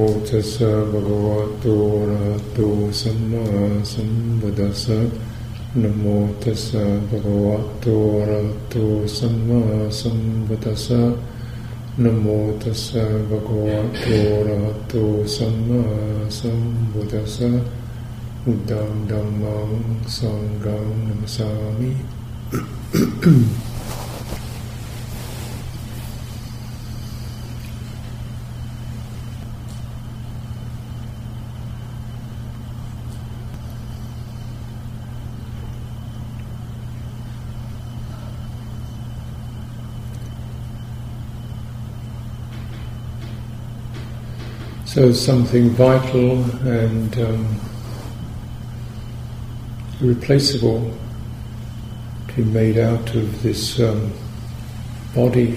โมทัสสะภะคะวะโตอระหะโตสัมมาสัมพุทธัสสะนโมทัสสะภะคะวะโตอระหะโตสัมมาสัมพุทธัสสะนโมทัสสะภะคะวะโตอระหะโตสัมมาสัมพุทธัสสะอุดังดัมมังสังฆังนัมสามิ So something vital and um, irreplaceable to be made out of this um, body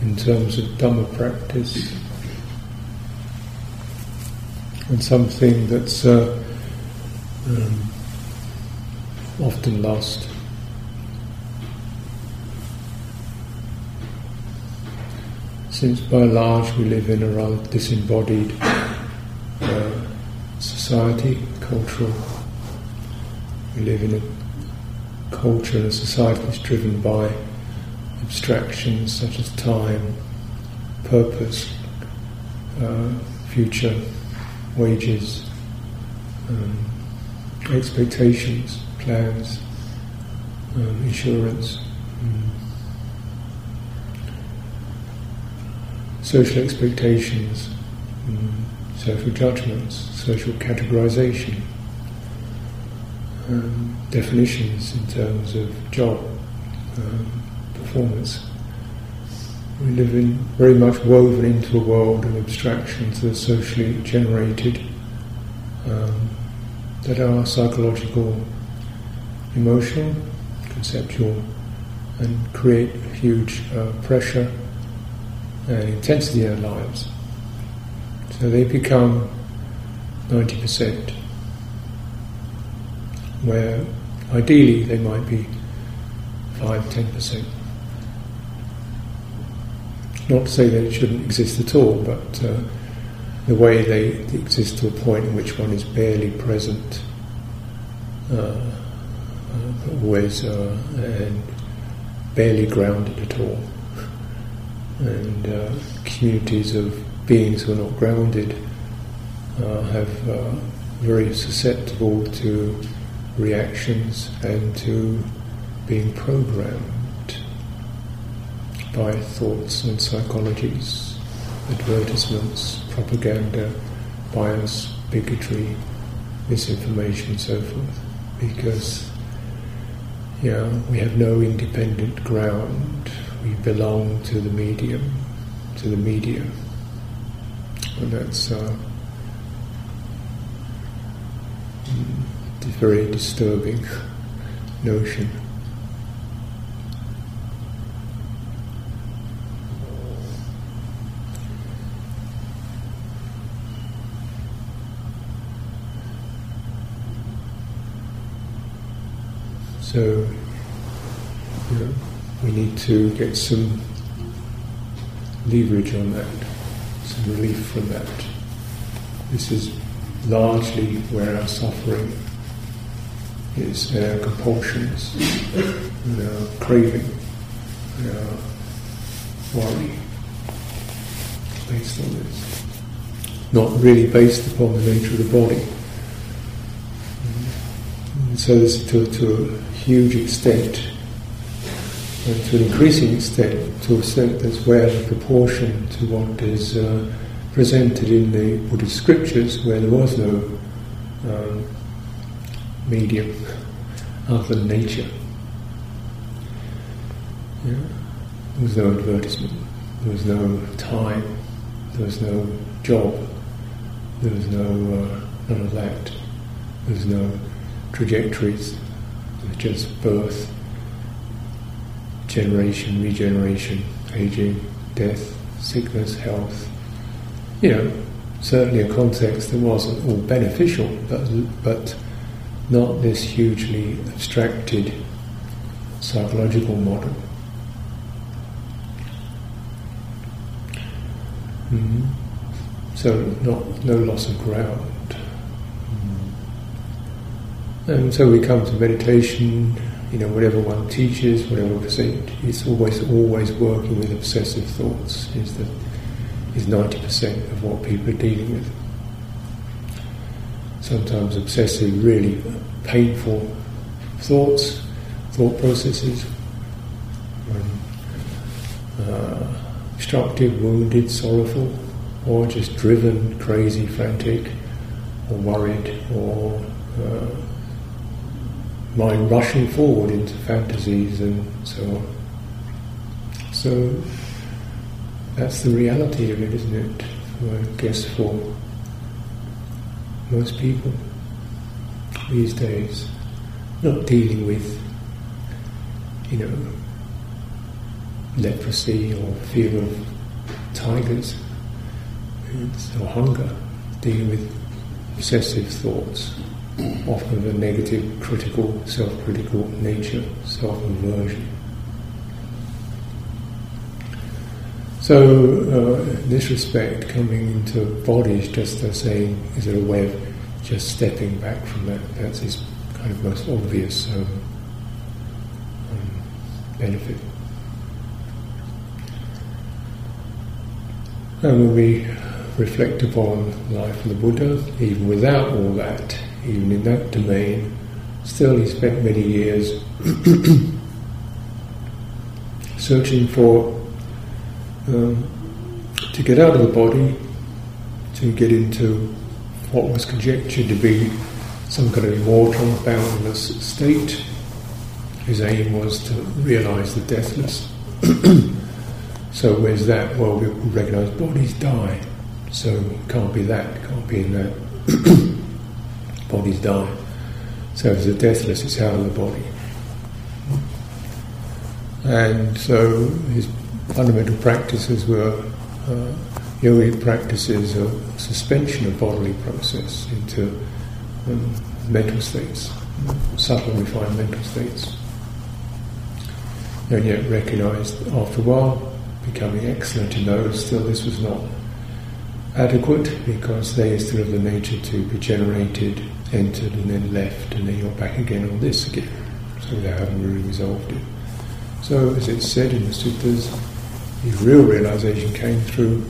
in terms of Dhamma practice, and something that's uh, um, often lost. Since by and large we live in a rather disembodied uh, society, cultural. We live in a culture and a society that's driven by abstractions such as time, purpose, uh, future, wages, um, expectations, plans, um, insurance. Um, social expectations, um, social judgments, social categorization, um, definitions in terms of job, um, performance. We live in very much woven into a world of abstractions that are socially generated, um, that are psychological, emotional, conceptual, and create huge uh, pressure intensity in lives. So they become 90%, where ideally they might be 5 10%. Not to say that it shouldn't exist at all, but uh, the way they, they, exist to a point in which one is barely present, uh, uh, always, uh, and barely grounded at all and uh, communities of beings who are not grounded uh, have uh, very susceptible to reactions and to being programmed by thoughts and psychologies, advertisements, propaganda, bias, bigotry, misinformation, and so forth, because yeah, we have no independent ground we belong to the medium, to the media. And that's uh, a very disturbing notion. So, you know, we need to get some leverage on that, some relief from that. This is largely where our suffering is, and our compulsions, and our craving, and our worry, based on this. Not really based upon the nature of the body. And so this to, to a huge extent to an increasing extent, to a extent that's well the proportion to what is uh, presented in the Buddhist scriptures, where there was no um, medium other than nature. Yeah? There was no advertisement, there was no time, there was no job, there was no uh, none of that, there was no trajectories, there was just birth, generation, regeneration, aging, death, sickness, health. You know, certainly a context that wasn't all beneficial, but, but not this hugely abstracted psychological model. Mm-hmm. So, not no loss of ground. Mm-hmm. And so we come to meditation. You know, whatever one teaches, whatever we say, it's always always working with obsessive thoughts. Is the is ninety percent of what people are dealing with. Sometimes obsessive, really painful thoughts, thought processes. Um, uh, destructive, wounded, sorrowful, or just driven, crazy, frantic, or worried, or uh, mind rushing forward into fantasies and so on. So that's the reality of it, isn't it? I guess for most people these days, not dealing with, you know, leprosy or fear of tigers or hunger, dealing with obsessive thoughts, of a negative, critical, self-critical nature, self-aversion. So, uh, in this respect, coming into bodies, just as saying, is it a way of just stepping back from that? That's his kind of most obvious um, um, benefit. And when we reflect upon the life of the Buddha, even without all that, even in that domain, still he spent many years searching for um, to get out of the body, to get into what was conjectured to be some kind of immortal, boundless state. His aim was to realize the deathless. So where's that? Well, we recognise bodies die, so can't be that, can't be in that. bodies die. So as a deathless, it's out of the body. And so his fundamental practices were uh, yogic practices of suspension of bodily process into um, mental states, subtle, refined mental states. And yet recognized after a while becoming excellent in those, still this was not adequate because they still of the nature to be generated, entered, and then left, and then you're back again on this again. So they haven't really resolved it. So, as it's said in the suttas, the real realization came through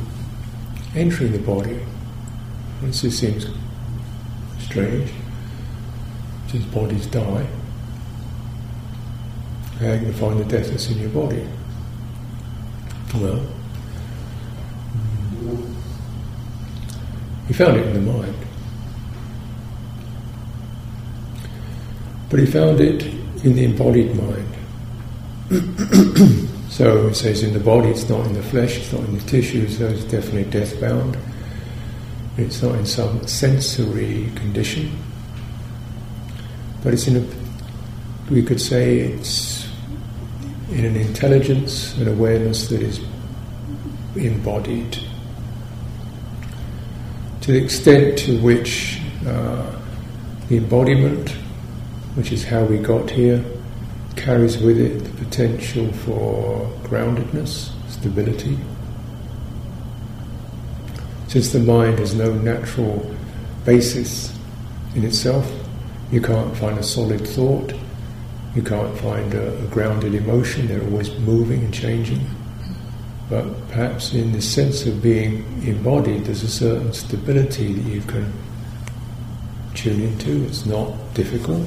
entering the body. This seems strange. Since bodies die, how are you find the deathless in your body? Well, you found it in the mind. But he found it in the embodied mind. so he says in the body, it's not in the flesh, it's not in the tissues, so it's definitely death bound. It's not in some sensory condition. But it's in a, we could say it's in an intelligence, an awareness that is embodied. To the extent to which uh, the embodiment, which is how we got here, carries with it the potential for groundedness, stability. Since the mind has no natural basis in itself, you can't find a solid thought, you can't find a, a grounded emotion, they're always moving and changing. But perhaps in the sense of being embodied, there's a certain stability that you can tune into. It's not difficult.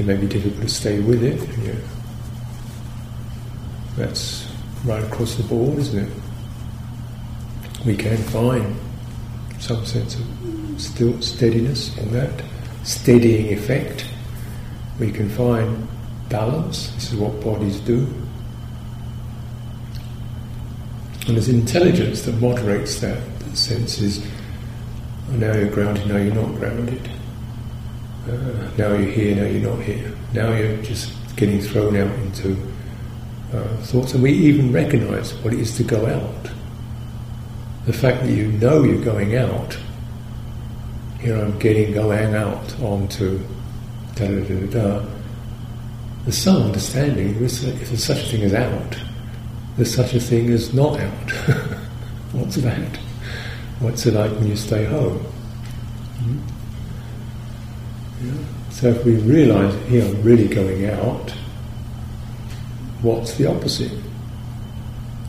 It may be difficult to stay with it. That's right across the board, isn't it? We can find some sense of still steadiness in that steadying effect we can find balance. This is what bodies do. And there's intelligence that moderates that. The sense is, oh, now you're grounded, now you're not grounded. Uh, now you're here, now you're not here. Now you're just getting thrown out into uh, thoughts, and we even recognize what it is to go out. The fact that you know you're going out, here I'm getting going out onto da da da da da. There's some understanding, if there's such a thing as out, there's such a thing as not out. What's that? What's it like when you stay home? So if we realize here I'm really going out, what's the opposite?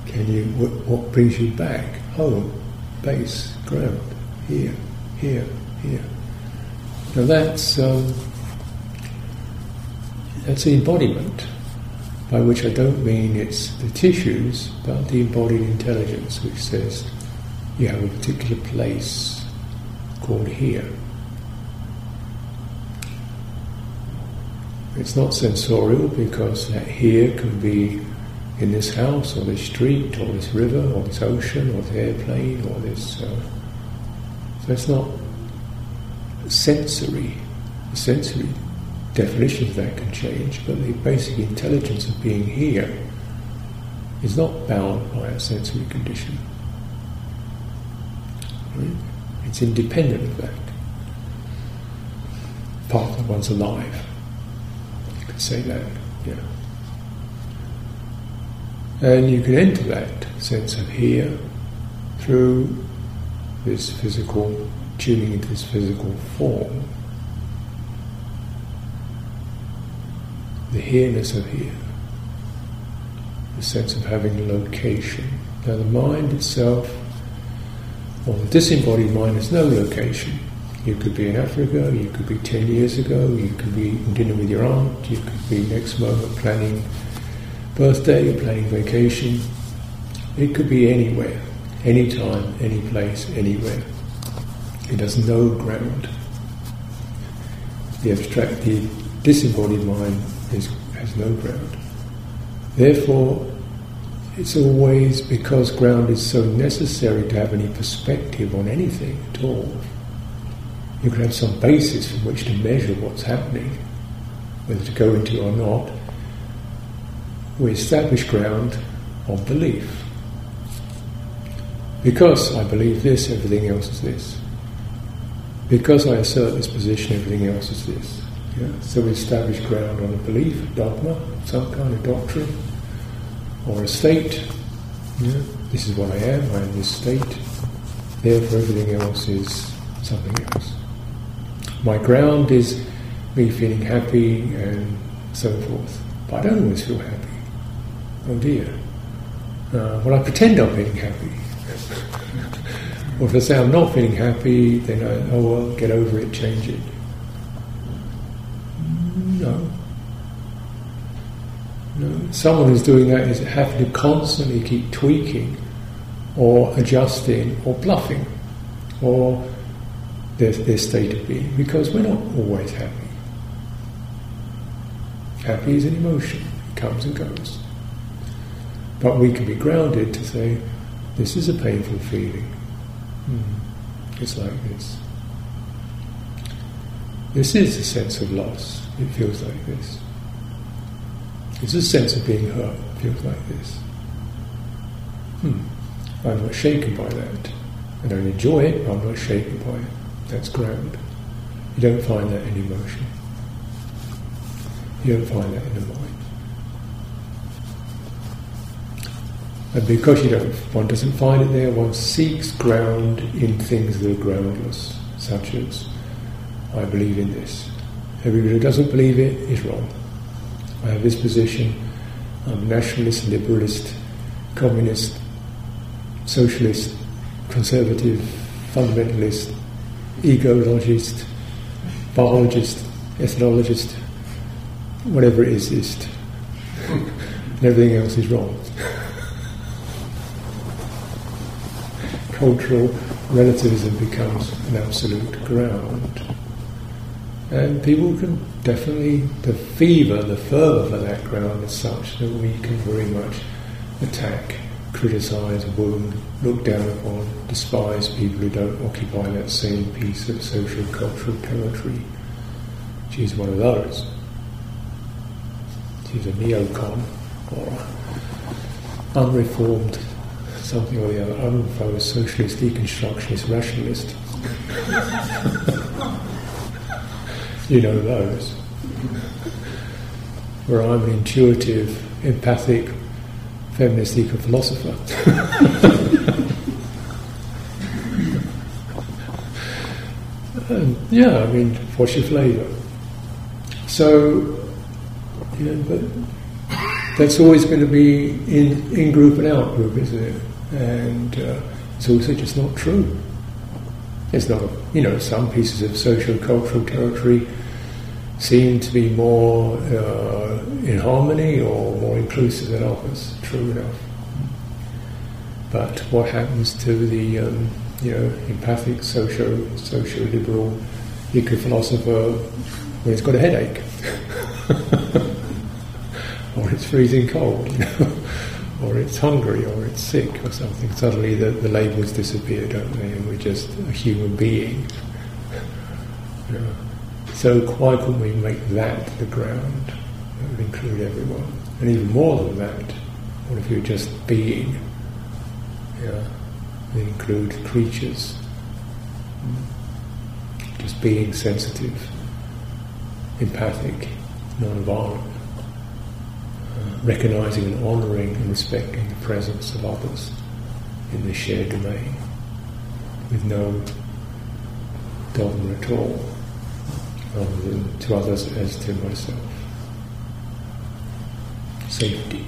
Can you what, what brings you back? Home, base, ground, here, here, here. Now that's um, that's the embodiment, by which I don't mean it's the tissues, but the embodied intelligence, which says you have a particular place called here. It's not sensorial because that here can be in this house or this street or this river or this ocean or this airplane or this. Uh, so it's not sensory. The sensory definitions of that can change, but the basic intelligence of being here is not bound by a sensory condition. Right? It's independent of that. Part of one's alive say that, yeah. And you can enter that sense of here through this physical, tuning into this physical form. The here-ness of here, the sense of having location. Now, the mind itself, or the disembodied mind, has no location. You could be in Africa, you could be 10 years ago, you could be in dinner with your aunt, you could be next moment planning birthday, planning vacation. It could be anywhere, anytime, any place, anywhere. It has no ground. The abstract, the disembodied mind is, has no ground. Therefore, it's always because ground is so necessary to have any perspective on anything at all you can have some basis from which to measure what's happening, whether to go into or not. We establish ground of belief. Because I believe this, everything else is this. Because I assert this position, everything else is this. Yeah? So we establish ground on a belief, a dogma, some kind of doctrine, or a state. Yeah? This is what I am, I am this state. Therefore, everything else is something else. My ground is me feeling happy and so forth. But I don't always feel happy. Oh dear. Uh, well, I pretend I'm feeling happy. or if I say I'm not feeling happy, then I, oh well, get over it, change it. No. No. Someone who's doing that is having to constantly keep tweaking or adjusting or bluffing or their, their state of being because we're not always happy. Happy is an emotion, it comes and goes. But we can be grounded to say, this is a painful feeling. Mm, it's like this. This is a sense of loss. It feels like this. It's a sense of being hurt. It feels like this. Hmm. I'm not shaken by that. I don't enjoy it, I'm not shaken by it. That's ground. You don't find that in emotion. You don't find that in the mind. And because you don't, one doesn't find it there, one seeks ground in things that are groundless, such as, I believe in this. Everybody who doesn't believe it is wrong. I have this position, I'm nationalist, liberalist, communist, socialist, conservative, fundamentalist, egologist, biologist, ethnologist, whatever it is, and everything else is wrong. Cultural relativism becomes an absolute ground. And people can definitely, the fever, the fervour for that ground is such that we can very much attack criticise, wound, look down upon, despise people who don't occupy that same piece of social cultural territory. She's one of those. She's a neocon or unreformed something or the other, unreformed socialist, deconstructionist, rationalist. you know those. Where I'm an intuitive, empathic, feminist eco-philosopher. and yeah, I mean, what's your flavour? So, yeah, but that's always going to be in, in group and out group, isn't it? And uh, it's also just not true. It's not, you know, some pieces of social cultural territory seem to be more uh, in harmony or more inclusive than others. True enough. But what happens to the, um, you know, empathic, socio, socio-liberal eco-philosopher when it's got a headache? or it's freezing cold, you know? or it's hungry, or it's sick, or something. Suddenly the, the labels disappear, don't they? And we're just a human being. So why couldn't we make that the ground that would include everyone? And even more than that, what if you're just being? Yeah, they include creatures. Just being sensitive, empathic, non-violent uh, recognizing and honoring and respecting the presence of others in the shared domain with no dogma at all, than to others as to myself. Safety.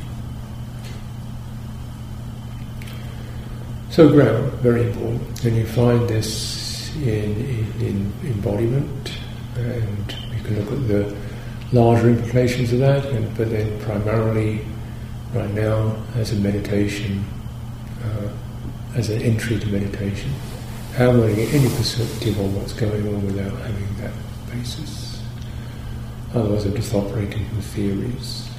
So ground, very important. And you find this in, in, in embodiment, and you can look at the larger implications of that, and, but then primarily right now as a meditation, uh, as an entry to meditation. How am I going to get any perspective on what's going on without having that basis? Otherwise, I'm just operating from theories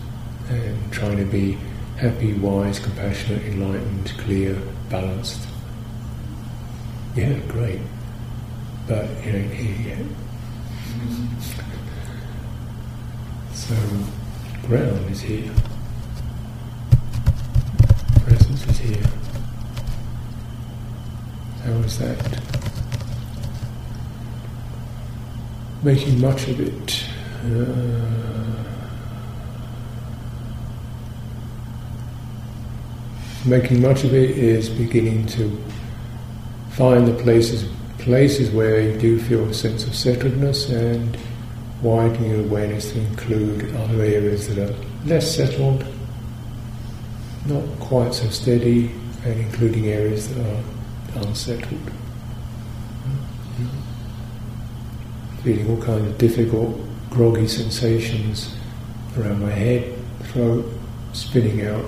and trying to be happy, wise, compassionate, enlightened, clear, balanced. Yeah, great. But you ain't here yet. So, ground is here. Presence is here. How is that? Making much of it. Uh, making much of it is beginning to find the places places where you do feel a sense of settledness and widening your awareness to include other areas that are less settled, not quite so steady, and including areas that are unsettled. Feeling all kinds of difficult, groggy sensations around my head, throat, spinning out.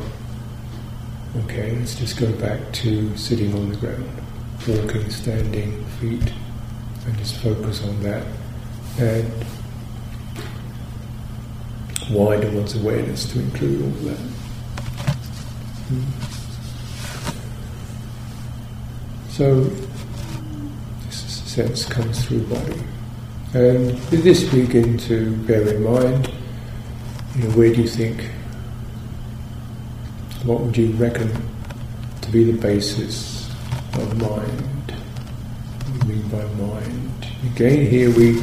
Okay, let's just go back to sitting on the ground, walking, standing, feet, and just focus on that. And wider one's awareness to include all that. Hmm. So, this sense comes through body. And with this, begin to bear in mind, you know, where do you think, what would you reckon to be the basis of mind? What do you mean by mind? Again, here we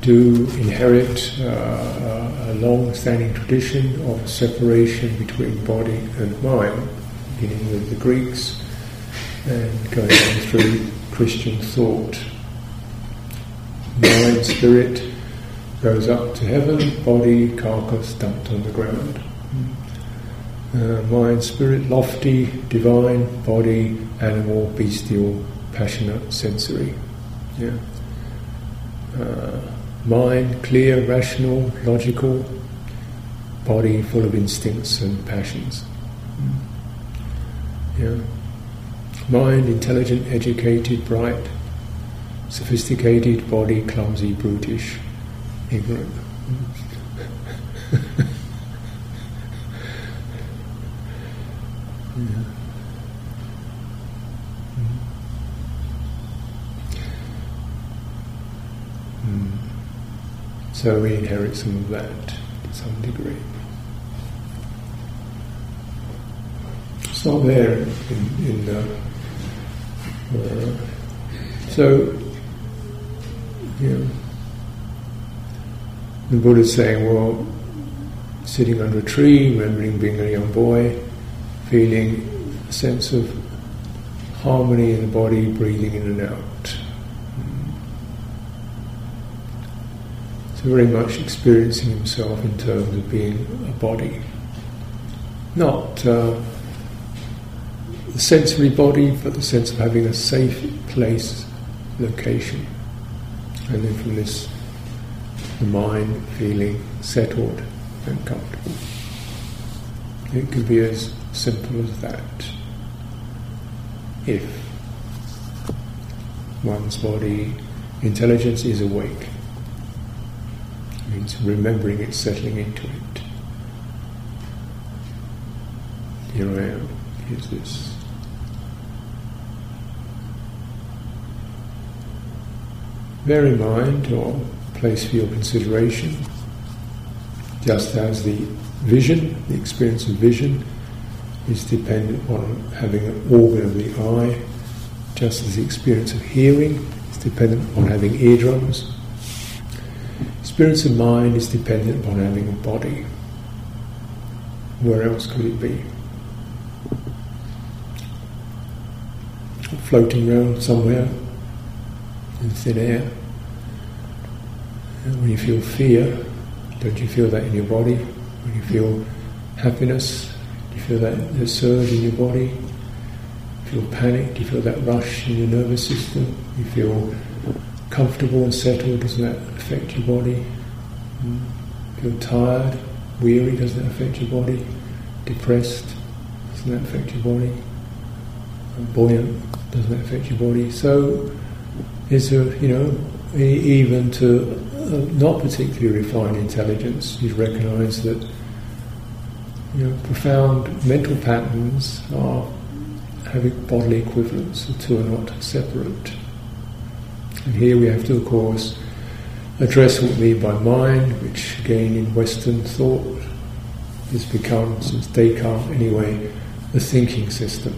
do inherit uh, a long-standing tradition of separation between body and mind, beginning with the Greeks and going on through Christian thought. Mind, spirit goes up to heaven, body, carcass dumped on the ground. Uh, mind, spirit, lofty, divine, body, animal, bestial, passionate, sensory. Yeah. Uh, mind clear, rational, logical, body full of instincts and passions. Yeah. Mind intelligent, educated, bright, sophisticated, body clumsy, brutish, ignorant. So we inherit some of that to some degree. It's not there in, in uh, uh, so, you the Buddha's saying, well, sitting under a tree, remembering being a young boy, feeling a sense of harmony in the body, breathing in and out. So very much experiencing himself in terms of being a body. Not uh, the sensory body, but the sense of having a safe place, location. And then from this, the mind feeling settled and comfortable. It can be as simple as that. If one's body intelligence is awake, it means remembering it, settling into it. Here I am, here's this. Bear in mind, or place for your consideration, just as the vision, the experience of vision, is dependent on having an organ of the eye, just as the experience of hearing is dependent on having eardrums. Experience of mind is dependent on having a body. Where else could it be? Floating around somewhere in thin air. And when you feel fear, don't you feel that in your body? When you feel happiness, do you feel that surge in your body? You feel panic? Do you feel that rush in your nervous system? You feel comfortable and settled? Doesn't that affect your body? Mm. Feel tired, weary? Doesn't that affect your body? Depressed? Doesn't that affect your body? Buoyant? Doesn't that affect your body? So, is there, you know, even to uh, not particularly refined intelligence, you recognise that you know, profound mental patterns are having bodily equivalents, the two are not separate. And here we have to, of course, address what we mean by mind, which again in Western thought has become, since Descartes anyway, a thinking system.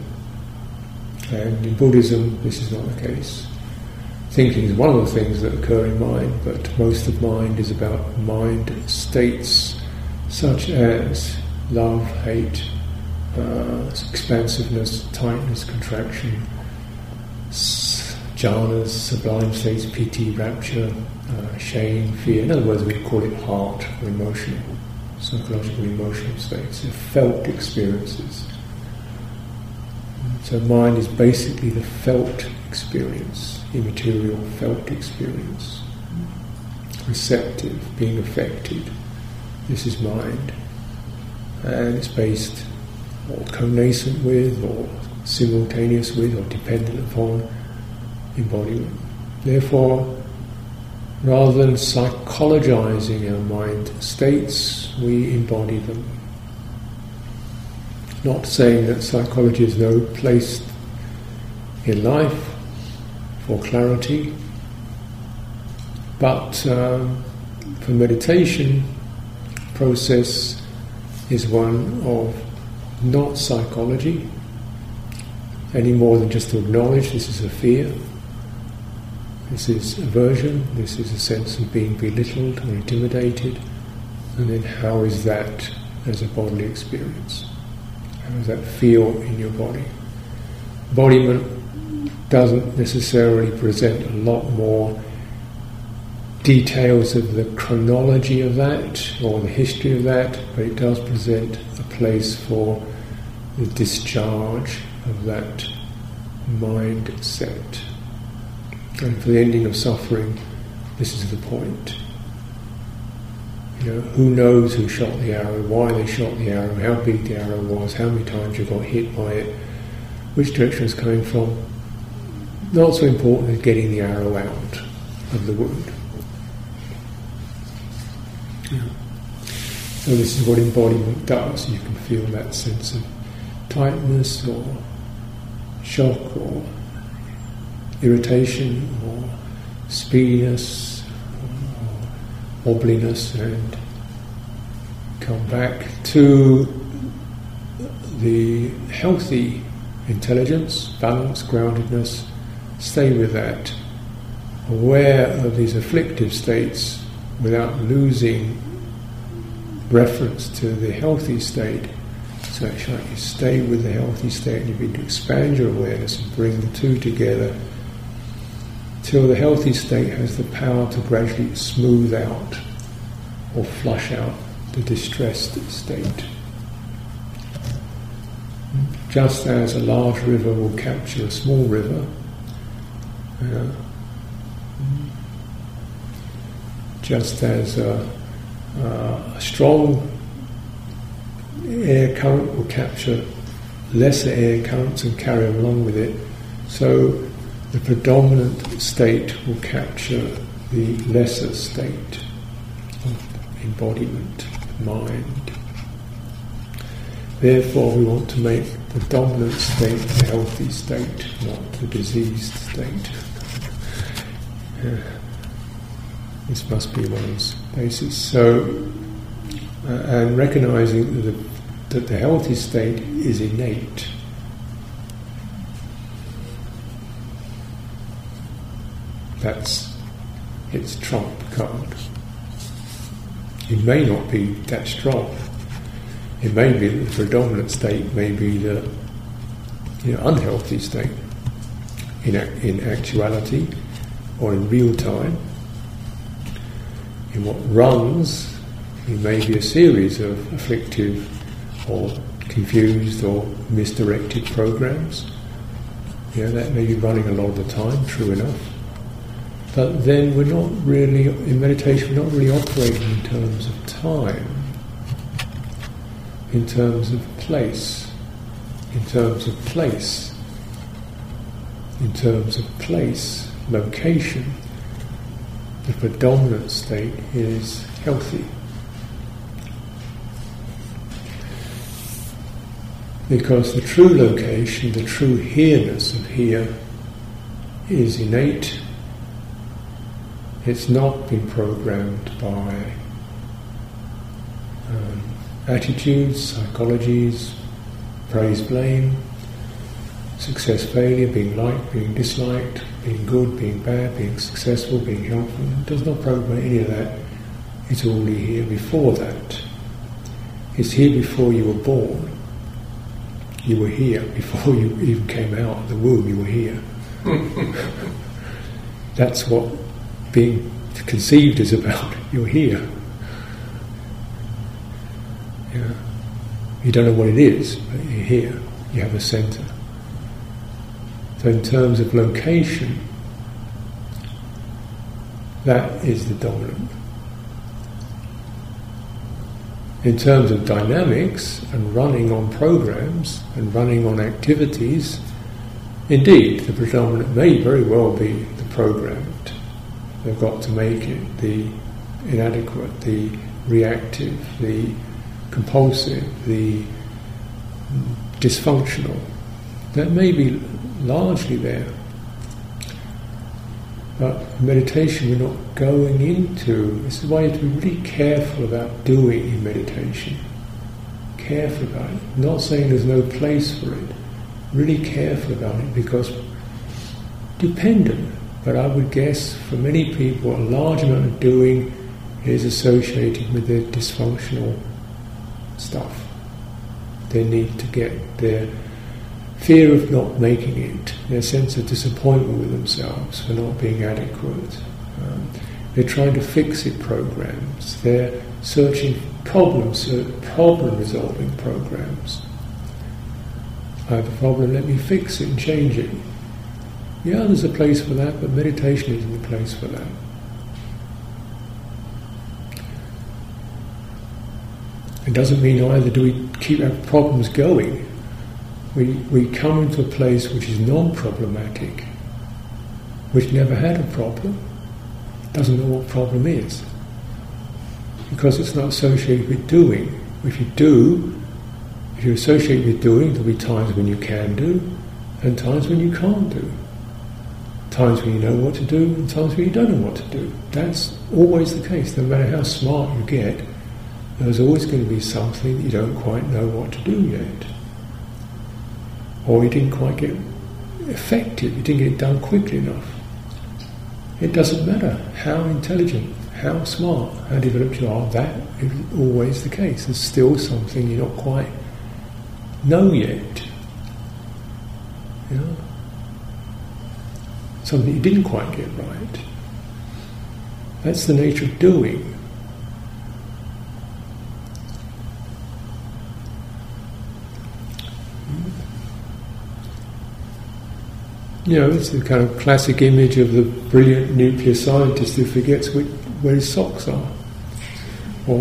And in Buddhism, this is not the case. Thinking is one of the things that occur in mind, but most of mind is about mind states such as love, hate, uh, expansiveness, tightness, contraction, jhanas, sublime states, piti, rapture, uh, shame, fear. In other words, we call it heart or emotional, psychological emotional states. They're felt experiences. So mind is basically the felt experience, immaterial felt experience. Receptive, being affected. This is mind. And it's based or connascent with or simultaneous with or dependent upon embodiment. Therefore, rather than psychologizing our mind states, we embody them. Not saying that psychology is no place in life for clarity, but um, for meditation process is one of not psychology any more than just to acknowledge this is a fear, this is aversion, this is a sense of being belittled or intimidated, and then how is that as a bodily experience? How does that feel in your body? Embodiment doesn't necessarily present a lot more details of the chronology of that or the history of that, but it does present a place for the discharge of that mindset. And for the ending of suffering, this is the point. You know, who knows who shot the arrow, why they shot the arrow, how big the arrow was, how many times you got hit by it, which direction it's coming from. Not so important as getting the arrow out of the wound. Yeah. So this is what embodiment does. You can feel that sense of tightness or shock or irritation or speediness or wobbliness and come back to the healthy intelligence, balance, groundedness, stay with that. Aware of these afflictive states without losing reference to the healthy state. So actually you stay with the healthy state and you begin to expand your awareness and bring the two together till the healthy state has the power to gradually smooth out or flush out the distressed state. Just as a large river will capture a small river, uh, just as a, a strong air current will capture lesser air currents and carry them along with it, so the predominant state will capture the lesser state of embodiment, mind. Therefore, we want to make the dominant state the healthy state, not the diseased state. This must be one's basis. So, uh, and recognizing that the, that the healthy state is innate That's its trump card. It may not be that strong. It may be that the predominant state, may be the you know, unhealthy state in, in actuality or in real time. In what runs, it may be a series of afflictive or confused or misdirected programs. Yeah, that may be running a lot of the time, true enough. But then we're not really, in meditation, we're not really operating in terms of time, in terms of place, in terms of place, in terms of place, location. The predominant state is healthy. Because the true location, the true here-ness of here, is innate it's not been programmed by um, attitudes, psychologies, praise, blame, success, failure, being liked, being disliked, being good, being bad, being successful, being helpful. It does not program any of that. It's already here before that. It's here before you were born. You were here before you even came out of the womb. You were here. That's what being conceived is about. You're here. Yeah. You don't know what it is, but you're here. You have a centre. So, in terms of location, that is the dominant. In terms of dynamics and running on programs and running on activities, indeed, the predominant may very well be the programmed they've got to make it the inadequate, the reactive, the compulsive, the dysfunctional. That may be largely there. But meditation, we're not going into. This is why you have to be really careful about doing in meditation. Careful about it. Not saying there's no place for it. Really careful about it because dependent but I would guess for many people, a large amount of doing is associated with their dysfunctional stuff. Their need to get their fear of not making it, their sense of disappointment with themselves for not being adequate. Um, they're trying to fix it programs. They're searching problems, problem resolving programs. I have a problem, let me fix it and change it. Yeah, there's a place for that, but meditation isn't the place for that. It doesn't mean either do we keep our problems going. We, we come into a place which is non problematic, which never had a problem, doesn't know what problem is. Because it's not associated with doing. If you do, if you associate with doing, there'll be times when you can do and times when you can't do times when you know what to do and times when you don't know what to do. That's always the case. No matter how smart you get, there's always going to be something that you don't quite know what to do yet. Or you didn't quite get effective, you didn't get done quickly enough. It doesn't matter how intelligent, how smart, how developed you are, that is always the case. There's still something you're not quite know yet. You know? Something you didn't quite get right. That's the nature of doing. You know, it's the kind of classic image of the brilliant nuclear scientist who forgets which, where his socks are, or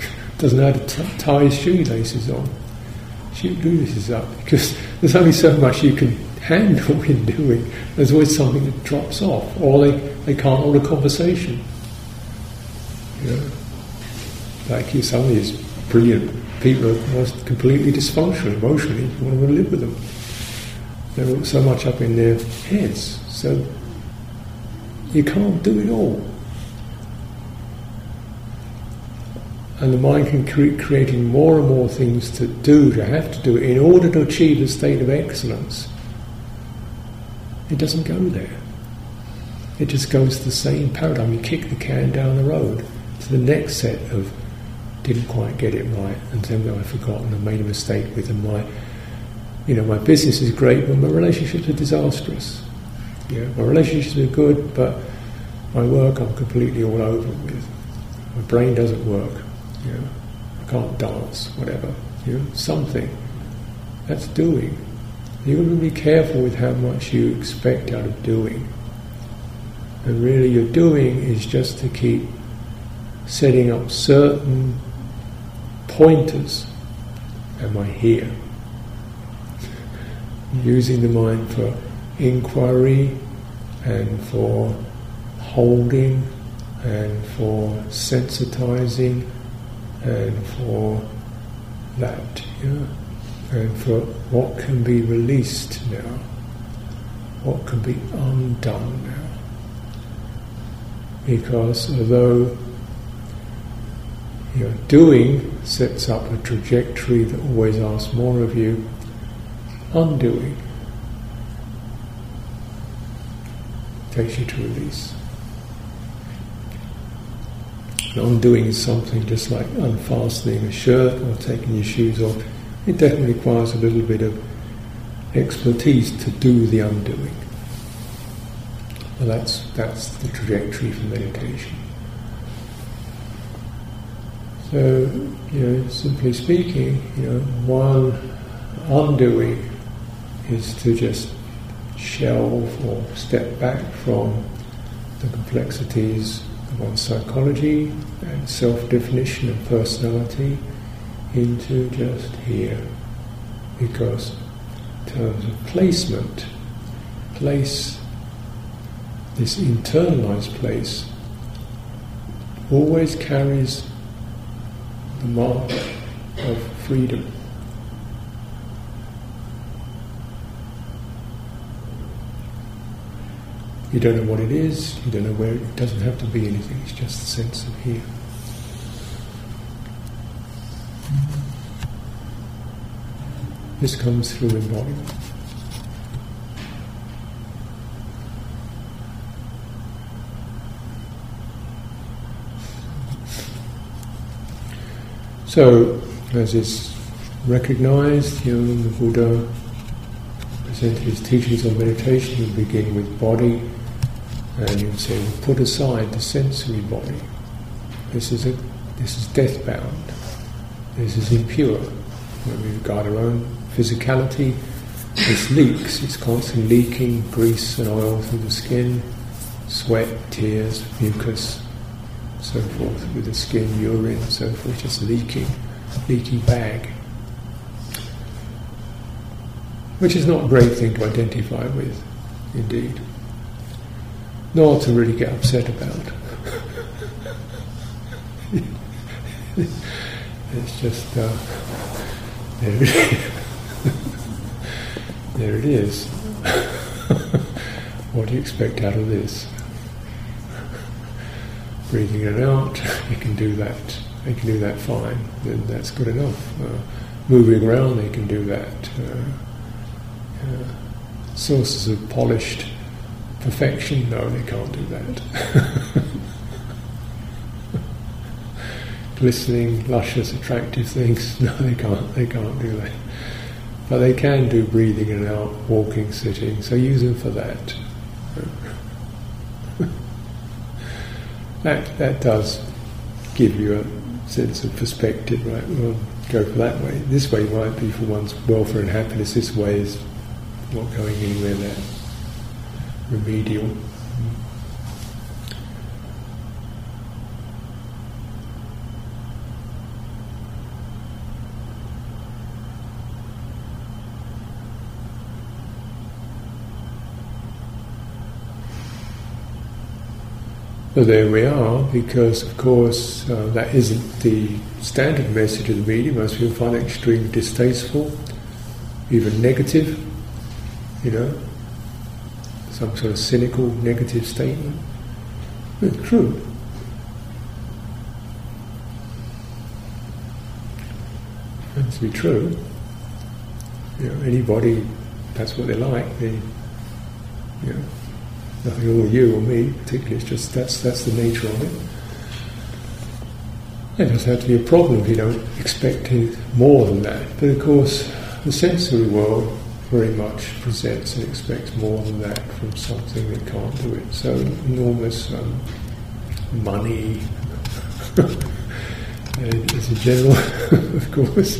doesn't know how to t- tie his shoelaces on. Shoelaces up because there's only so much you can handle in doing. There's always something that drops off, or they, they can't hold a conversation. You know, like some of these brilliant people are completely dysfunctional emotionally. You want to live with them they're so much up in their heads. So you can't do it all. And the mind can keep creating more and more things to do, to have to do, in order to achieve a state of excellence. It doesn't go there. It just goes to the same paradigm. You kick the can down the road to the next set of didn't quite get it right, and then I've forgotten and made a mistake with, and my you know, my business is great, but my relationships are disastrous. Yeah, my relationships are good, but my work I'm completely all over with. My brain doesn't work. You know, I can't dance, whatever. You know, something. That's doing. You've got to be careful with how much you expect out of doing. And really, your doing is just to keep setting up certain pointers. Am I here? Using the mind for inquiry and for holding and for sensitizing and for that, yeah? and for what can be released now, what can be undone now. Because although you know, doing sets up a trajectory that always asks more of you, undoing takes you to release. And undoing is something just like unfastening a shirt or taking your shoes off. It definitely requires a little bit of expertise to do the undoing. Well, that's that's the trajectory for meditation. So, you know, simply speaking, you know, one undoing is to just shelve or step back from the complexities of one's psychology and self definition of personality into just here. Because, in terms of placement, place, this internalized place, always carries the mark of freedom. You don't know what it is, you don't know where, it doesn't have to be anything, it's just the sense of here. This comes through embodiment. So, as is recognized, know, the Buddha presented his teachings on meditation, he begin with body, and you'd say, well, put aside the sensory body. This is a this is death bound. This is impure. When we regard our own physicality, this leaks. It's constantly leaking grease and oil through the skin, sweat, tears, mucus, so forth, with the skin, urine, so forth, It's just leaking, leaky bag. Which is not a great thing to identify with, indeed nor to really get upset about. it's just uh, there, it is. there it is. what do you expect out of this? Breathing it out, you can do that. You can do that fine. Then that's good enough. Uh, moving around, you can do that. Uh, uh, sources of polished perfection. No, they can't do that. Glistening, luscious, attractive things. No, they can't. They can't do that. But they can do breathing in and out, walking, sitting. So use them for that. that that does give you a sense of perspective, right? Well, go for that way. This way might be for one's welfare and happiness. This way is not going anywhere there. Remedial. But there we are, because of course uh, that isn't the standard message of the media. Most people find it extremely distasteful, even negative, you know, some sort of cynical, negative statement. It's true. It's to be true. You know, anybody, that's what they're like. They, you know, nothing all you or me particularly. It's just that's that's the nature of it. It doesn't have to be a problem if you don't expect more than that. But of course, the sensory world very much presents and expects more than that from something that can't do it. So enormous um, money as a general, of course,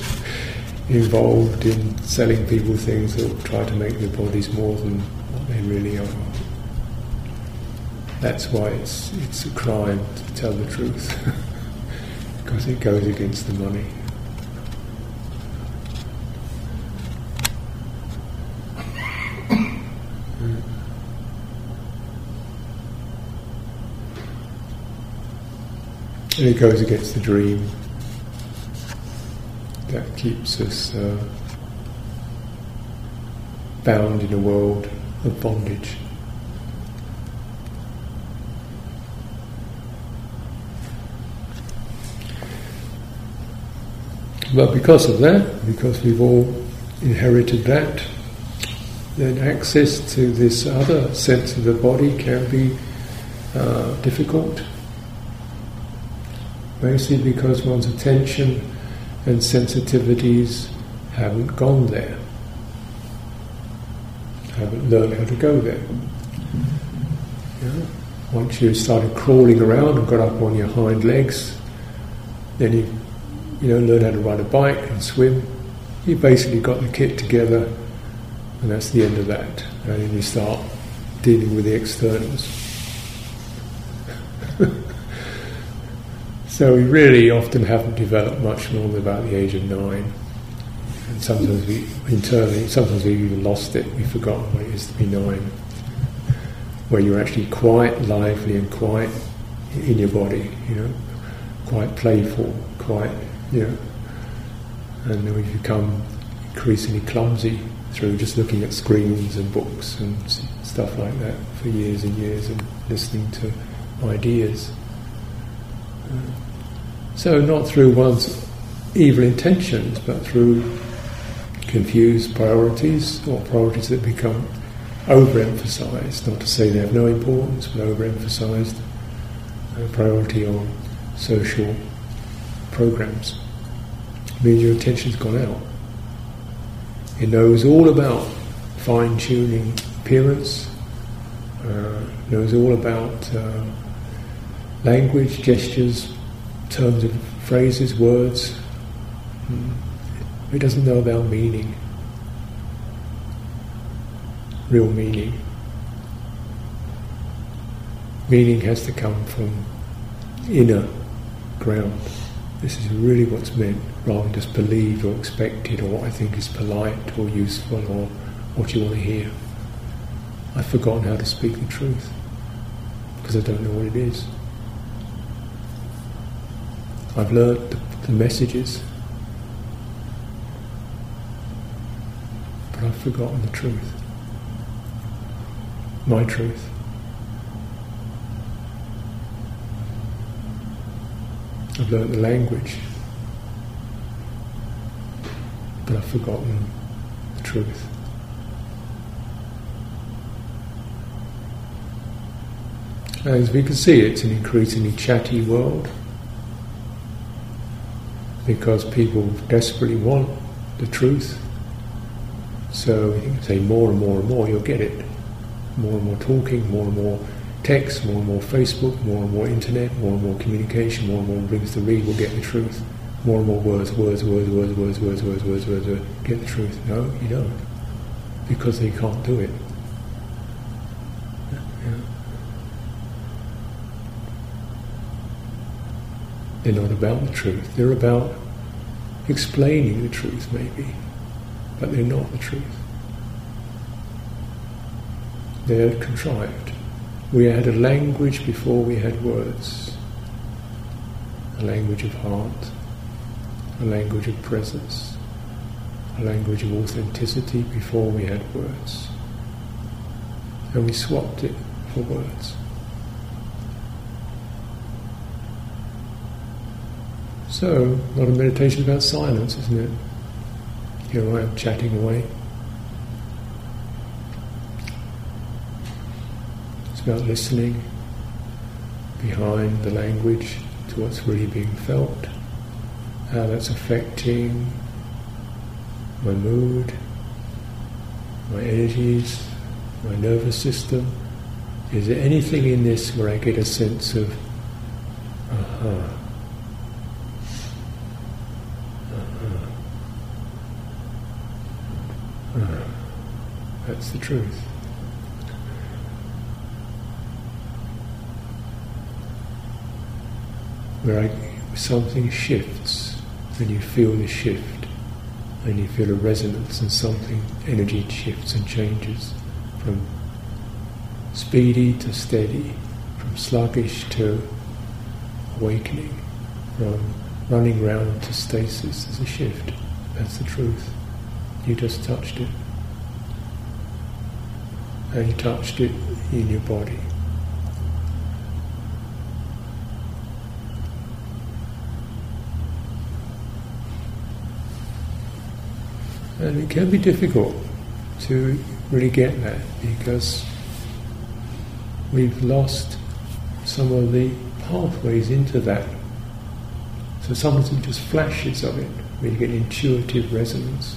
involved in selling people things that try to make their bodies more than what they really are. That's why it's it's a crime to tell the truth, because it goes against the money. It goes against the dream that keeps us uh, bound in a world of bondage. But because of that, because we've all inherited that, then access to this other sense of the body can be uh, difficult. Mostly because one's attention and sensitivities haven't gone there, haven't learned how to go there. Yeah. Once you started crawling around and got up on your hind legs, then you you know, learn how to ride a bike and swim. You basically got the kit together, and that's the end of that. And then you start dealing with the externals. so we really often haven't developed much than about the age of nine. And sometimes we internally, sometimes we've even lost it. We've forgotten what it is to be nine, where you're actually quite lively and quite in your body, you know, quite playful, quite yeah. And then we become increasingly clumsy through just looking at screens and books and stuff like that for years and years and listening to ideas. So, not through one's evil intentions, but through confused priorities or priorities that become overemphasized, not to say they have no importance, but overemphasized, priority on social programs means your attention's gone out. It knows all about fine tuning appearance, uh, knows all about uh, language, gestures, terms of phrases, words. It doesn't know about meaning, real meaning. Meaning has to come from inner ground. This is really what's meant rather than just believed or expected or what I think is polite or useful or what you want to hear. I've forgotten how to speak the truth because I don't know what it is. I've learned the, the messages, but I've forgotten the truth, my truth. I've learned the language, but I've forgotten the truth. As we can see, it's an increasingly chatty world because people desperately want the truth. So you can say more and more and more, you'll get it. More and more talking, more and more text, more and more Facebook, more and more internet, more and more communication, more and more things to read we'll get the truth. More and more words, words, words, words, words, words, words, words, words, words, get the truth. No, you don't. Because they can't do it. Yeah. They're not about the truth. They're about explaining the truth, maybe, but they're not the truth. They're contrived. We had a language before we had words, a language of heart, a language of presence, a language of authenticity before we had words. And we swapped it for words. So, a lot of meditation about silence, isn't it? Here I am chatting away. It's about listening behind the language to what's really being felt, how that's affecting my mood, my energies, my nervous system. Is there anything in this where I get a sense of, aha, uh-huh, That's the truth. Where I, something shifts, and you feel the shift, and you feel a resonance, and something, energy shifts and changes from speedy to steady, from sluggish to awakening, from running round to stasis. There's a shift. That's the truth. You just touched it and you touched it in your body. And it can be difficult to really get that because we've lost some of the pathways into that. So sometimes it just flashes of it, where you get intuitive resonance,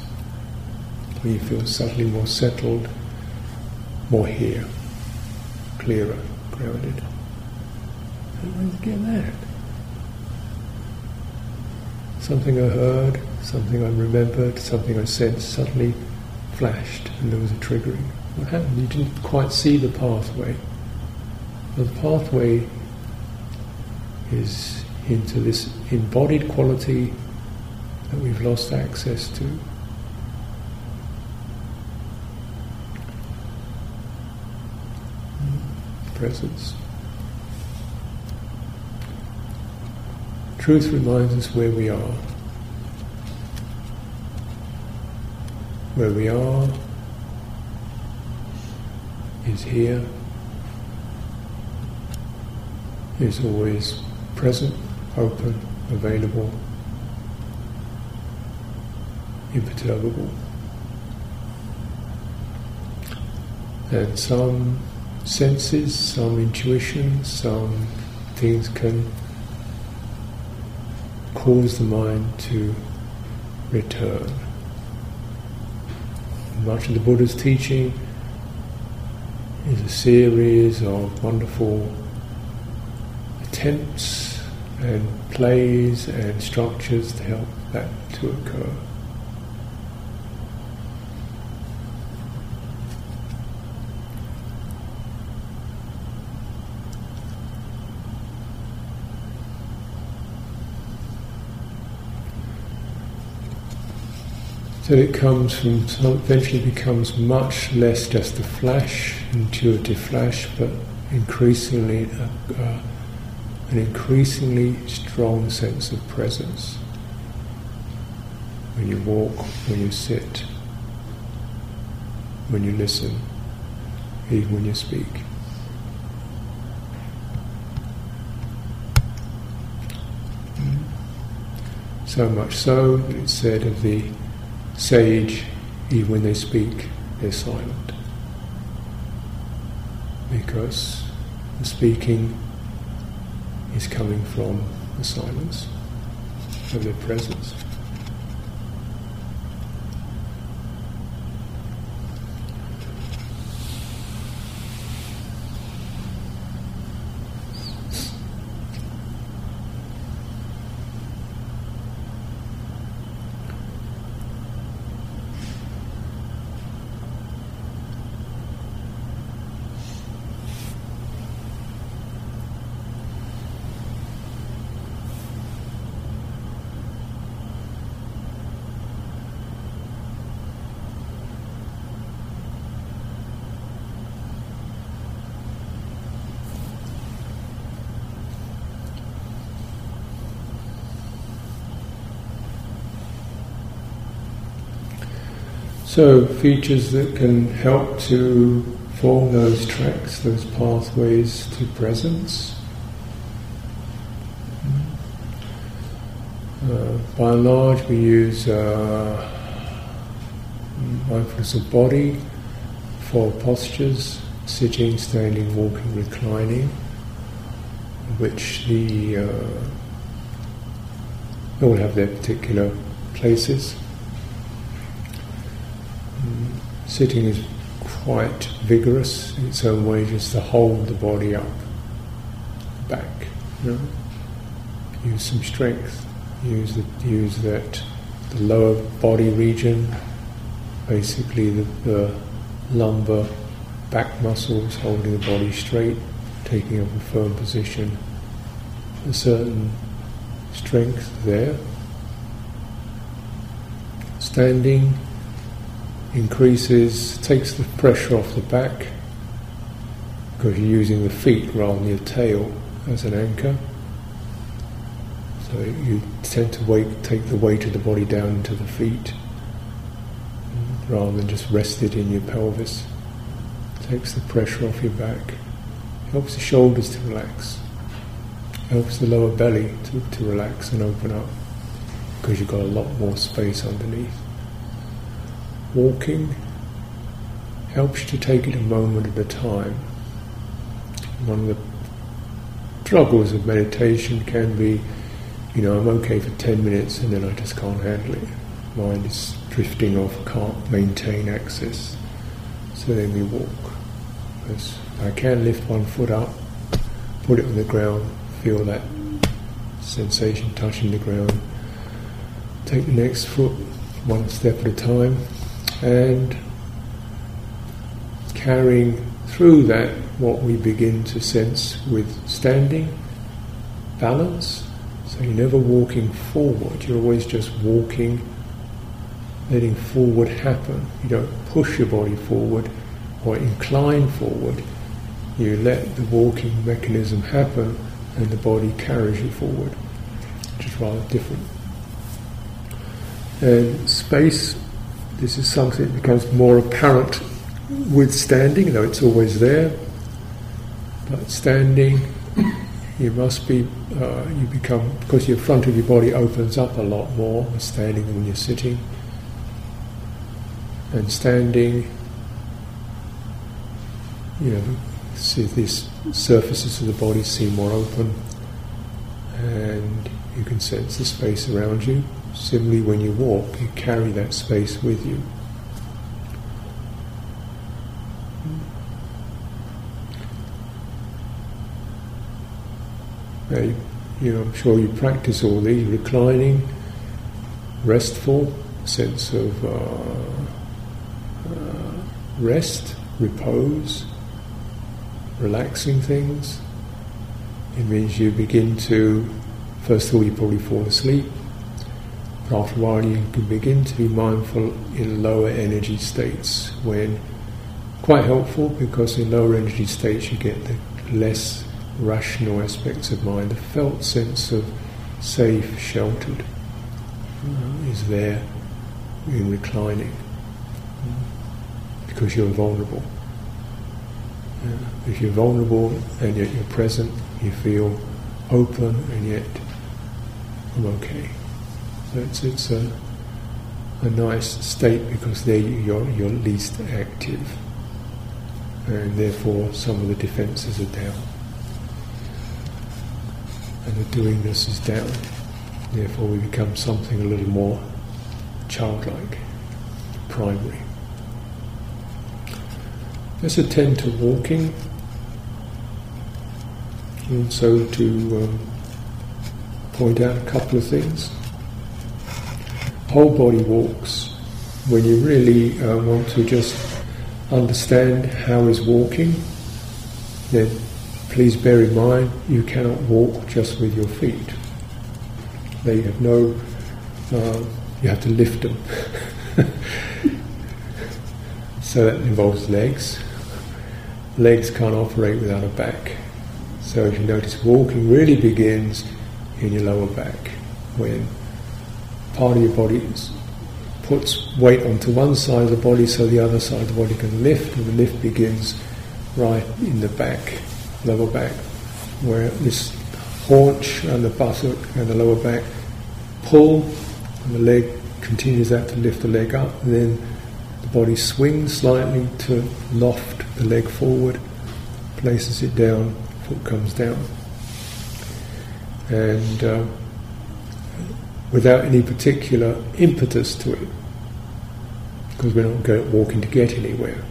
where you feel suddenly more settled more here, clearer, grounded. I get that? Something I heard, something I remembered, something I said suddenly flashed and there was a triggering. What happened? You didn't quite see the pathway. the pathway is into this embodied quality that we've lost access to. Presence. Truth reminds us where we are. Where we are is here, is always present, open, available, imperturbable. And some senses, some intuition, some things can cause the mind to return. Much of the Buddha's teaching is a series of wonderful attempts and plays and structures to help that to occur. So it comes from, eventually becomes much less just a flash, intuitive flash, but increasingly uh, uh, an increasingly strong sense of presence. When you walk, when you sit, when you listen, even when you speak. So much so that it's said of the sage, even when they speak, they're silent. Because the speaking is coming from the silence of their presence. So, features that can help to form those tracks, those pathways to presence. Uh, by and large, we use uh, mindfulness of body for postures, sitting, standing, walking, reclining, which the uh, all have their particular places. Sitting is quite vigorous in its own way, just to hold the body up, back. You know? Use some strength. Use the, use that the lower body region, basically the, the lumbar back muscles holding the body straight, taking up a firm position. A certain strength there. Standing increases, takes the pressure off the back because you're using the feet rather than your tail as an anchor. So you tend to take the weight of the body down into the feet rather than just rest it in your pelvis. Takes the pressure off your back. Helps the shoulders to relax. Helps the lower belly to, to relax and open up because you've got a lot more space underneath walking helps to take it a moment at a time. One of the troubles of meditation can be, you know, I'm okay for 10 minutes and then I just can't handle it. Mind is drifting off, can't maintain access. So then we walk. I can lift one foot up, put it on the ground, feel that sensation touching the ground. Take the next foot one step at a time, and carrying through that what we begin to sense with standing, balance. So you're never walking forward, you're always just walking, letting forward happen. You don't push your body forward or incline forward. You let the walking mechanism happen and the body carries you forward, which is rather different. And space this is something that becomes more apparent with standing, though it's always there. But standing, you must be, uh, you become, because your front of your body opens up a lot more with standing than when you're sitting. And standing, you know, see these surfaces of the body seem more open, and you can sense the space around you. Similarly, when you walk, you carry that space with you. You know, I'm sure you practice all these reclining, restful, sense of uh, uh, rest, repose, relaxing things. It means you begin to, first of all, you probably fall asleep after a while you can begin to be mindful in lower energy states when quite helpful because in lower energy states you get the less rational aspects of mind, the felt sense of safe, sheltered uh, is there in reclining because you're vulnerable. Uh, if you're vulnerable and yet you're present, you feel open and yet I'm okay. It's, it's a, a nice state because there you're, you're least active, and therefore some of the defences are down. and the doingness is down. Therefore, we become something a little more childlike, primary. Let's attend to walking, and so to um, point out a couple of things. Whole body walks, when you really uh, want to just understand how is walking, then please bear in mind you cannot walk just with your feet. They have no, uh, you have to lift them. so that involves legs. Legs can't operate without a back. So if you notice, walking really begins in your lower back when part of your body puts weight onto one side of the body so the other side of the body can lift, and the lift begins right in the back, lower back, where this haunch and the buttock and the lower back pull, and the leg continues that to lift the leg up, and then the body swings slightly to loft the leg forward, places it down, foot comes down. And uh, without any particular impetus to it, because we're not going, walking to get anywhere.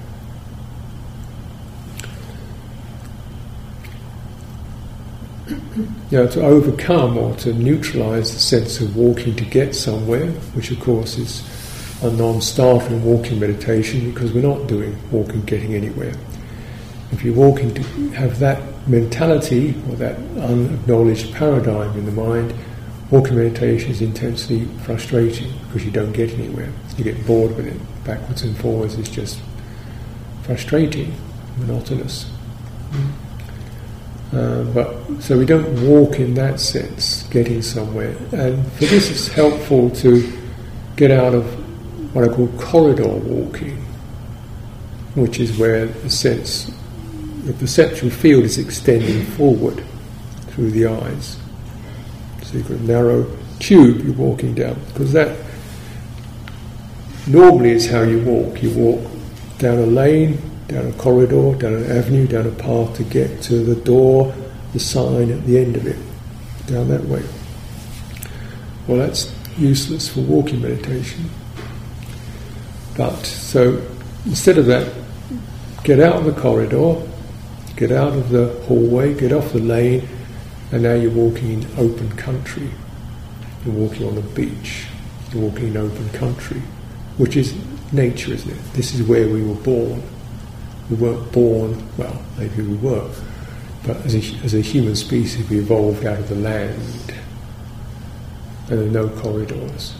You know, to overcome or to neutralize the sense of walking to get somewhere, which of course is a non-starter in walking meditation because we're not doing walking getting anywhere. If you're walking to have that mentality or that unacknowledged paradigm in the mind, walking meditation is intensely frustrating because you don't get anywhere. You get bored with it. Backwards and forwards is just frustrating, monotonous. Uh, but so we don't walk in that sense, getting somewhere. And for this, it's helpful to get out of what I call corridor walking, which is where the sense, the perceptual field is extending forward through the eyes. A narrow tube you're walking down, because that normally is how you walk. You walk down a lane, down a corridor, down an avenue, down a path to get to the door, the sign at the end of it, down that way. Well, that's useless for walking meditation. But so instead of that, get out of the corridor, get out of the hallway, get off the lane, and now you're walking in open country. You're walking on a beach. You're walking in open country, which is nature, isn't it? This is where we were born. We weren't born, well, maybe we were, but as a, as a human species, we evolved out of the land. And there are no corridors,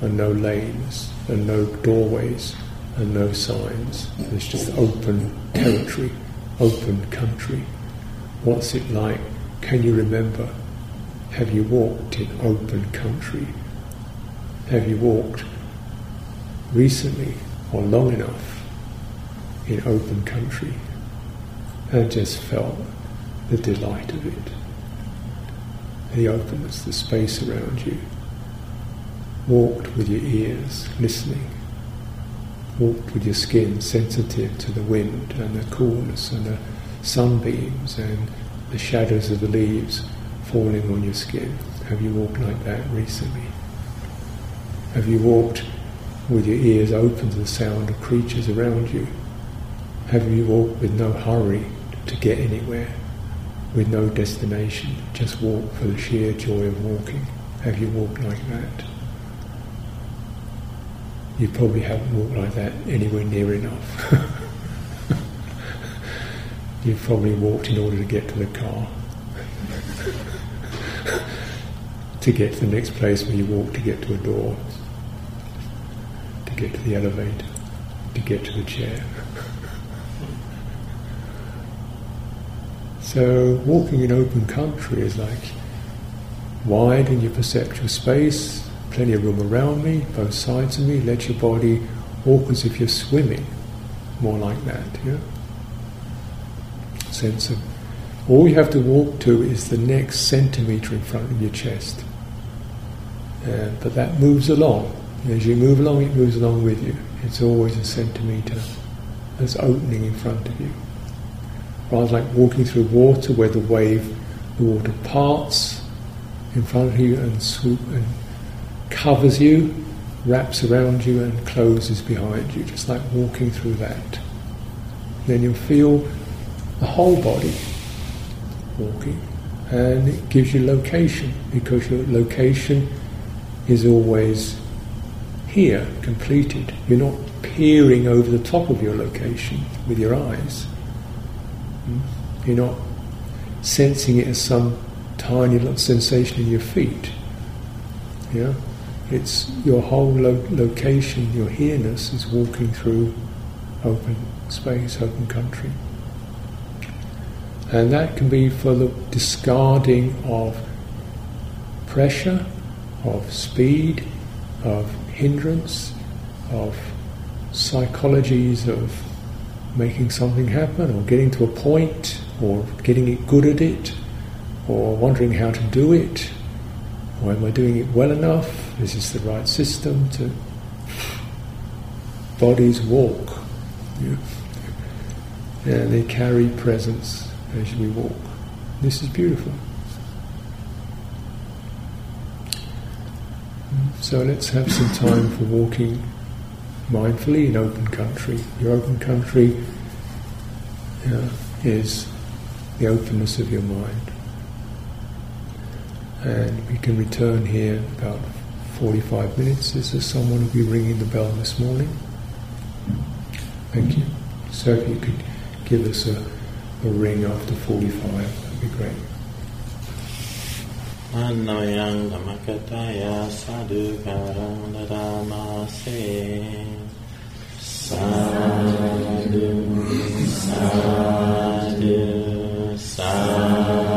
and no lanes, and no doorways, and no signs. It's just open territory, open country. What's it like can you remember? Have you walked in open country? Have you walked recently or long enough in open country and just felt the delight of it? The openness, the space around you. Walked with your ears, listening. Walked with your skin sensitive to the wind and the coolness and the sunbeams and the shadows of the leaves falling on your skin. Have you walked like that recently? Have you walked with your ears open to the sound of creatures around you? Have you walked with no hurry to get anywhere, with no destination, just walk for the sheer joy of walking? Have you walked like that? You probably haven't walked like that anywhere near enough. You've probably walked in order to get to the car. to get to the next place where you walk to get to a door. To get to the elevator. To get to the chair. so walking in open country is like wide in your perceptual space, plenty of room around me, both sides of me, let your body walk as if you're swimming, more like that, yeah? Sense of all you have to walk to is the next centimetre in front of your chest. Uh, but that moves along. As you move along, it moves along with you. It's always a centimetre that's opening in front of you. Rather like walking through water where the wave, the water parts in front of you and swoop and covers you, wraps around you and closes behind you, just like walking through that. Then you'll feel the whole body walking, and it gives you location because your location is always here, completed. You're not peering over the top of your location with your eyes. Hmm? You're not sensing it as some tiny little sensation in your feet. Yeah? It's your whole lo- location, your here-ness is walking through open space, open country. And that can be for the discarding of pressure, of speed, of hindrance, of psychologies of making something happen or getting to a point or getting it good at it or wondering how to do it or am I doing it well enough? Is this the right system to bodies walk? Yeah. And they carry presence as we walk. This is beautiful. So let's have some time for walking mindfully in open country. Your open country uh, is the openness of your mind. And we can return here about 45 minutes. Is there someone who'll be ringing the bell this morning? Thank you. So if you could give us a, a ring after 45. That'd be great. Sadhu Sadhu Sadhu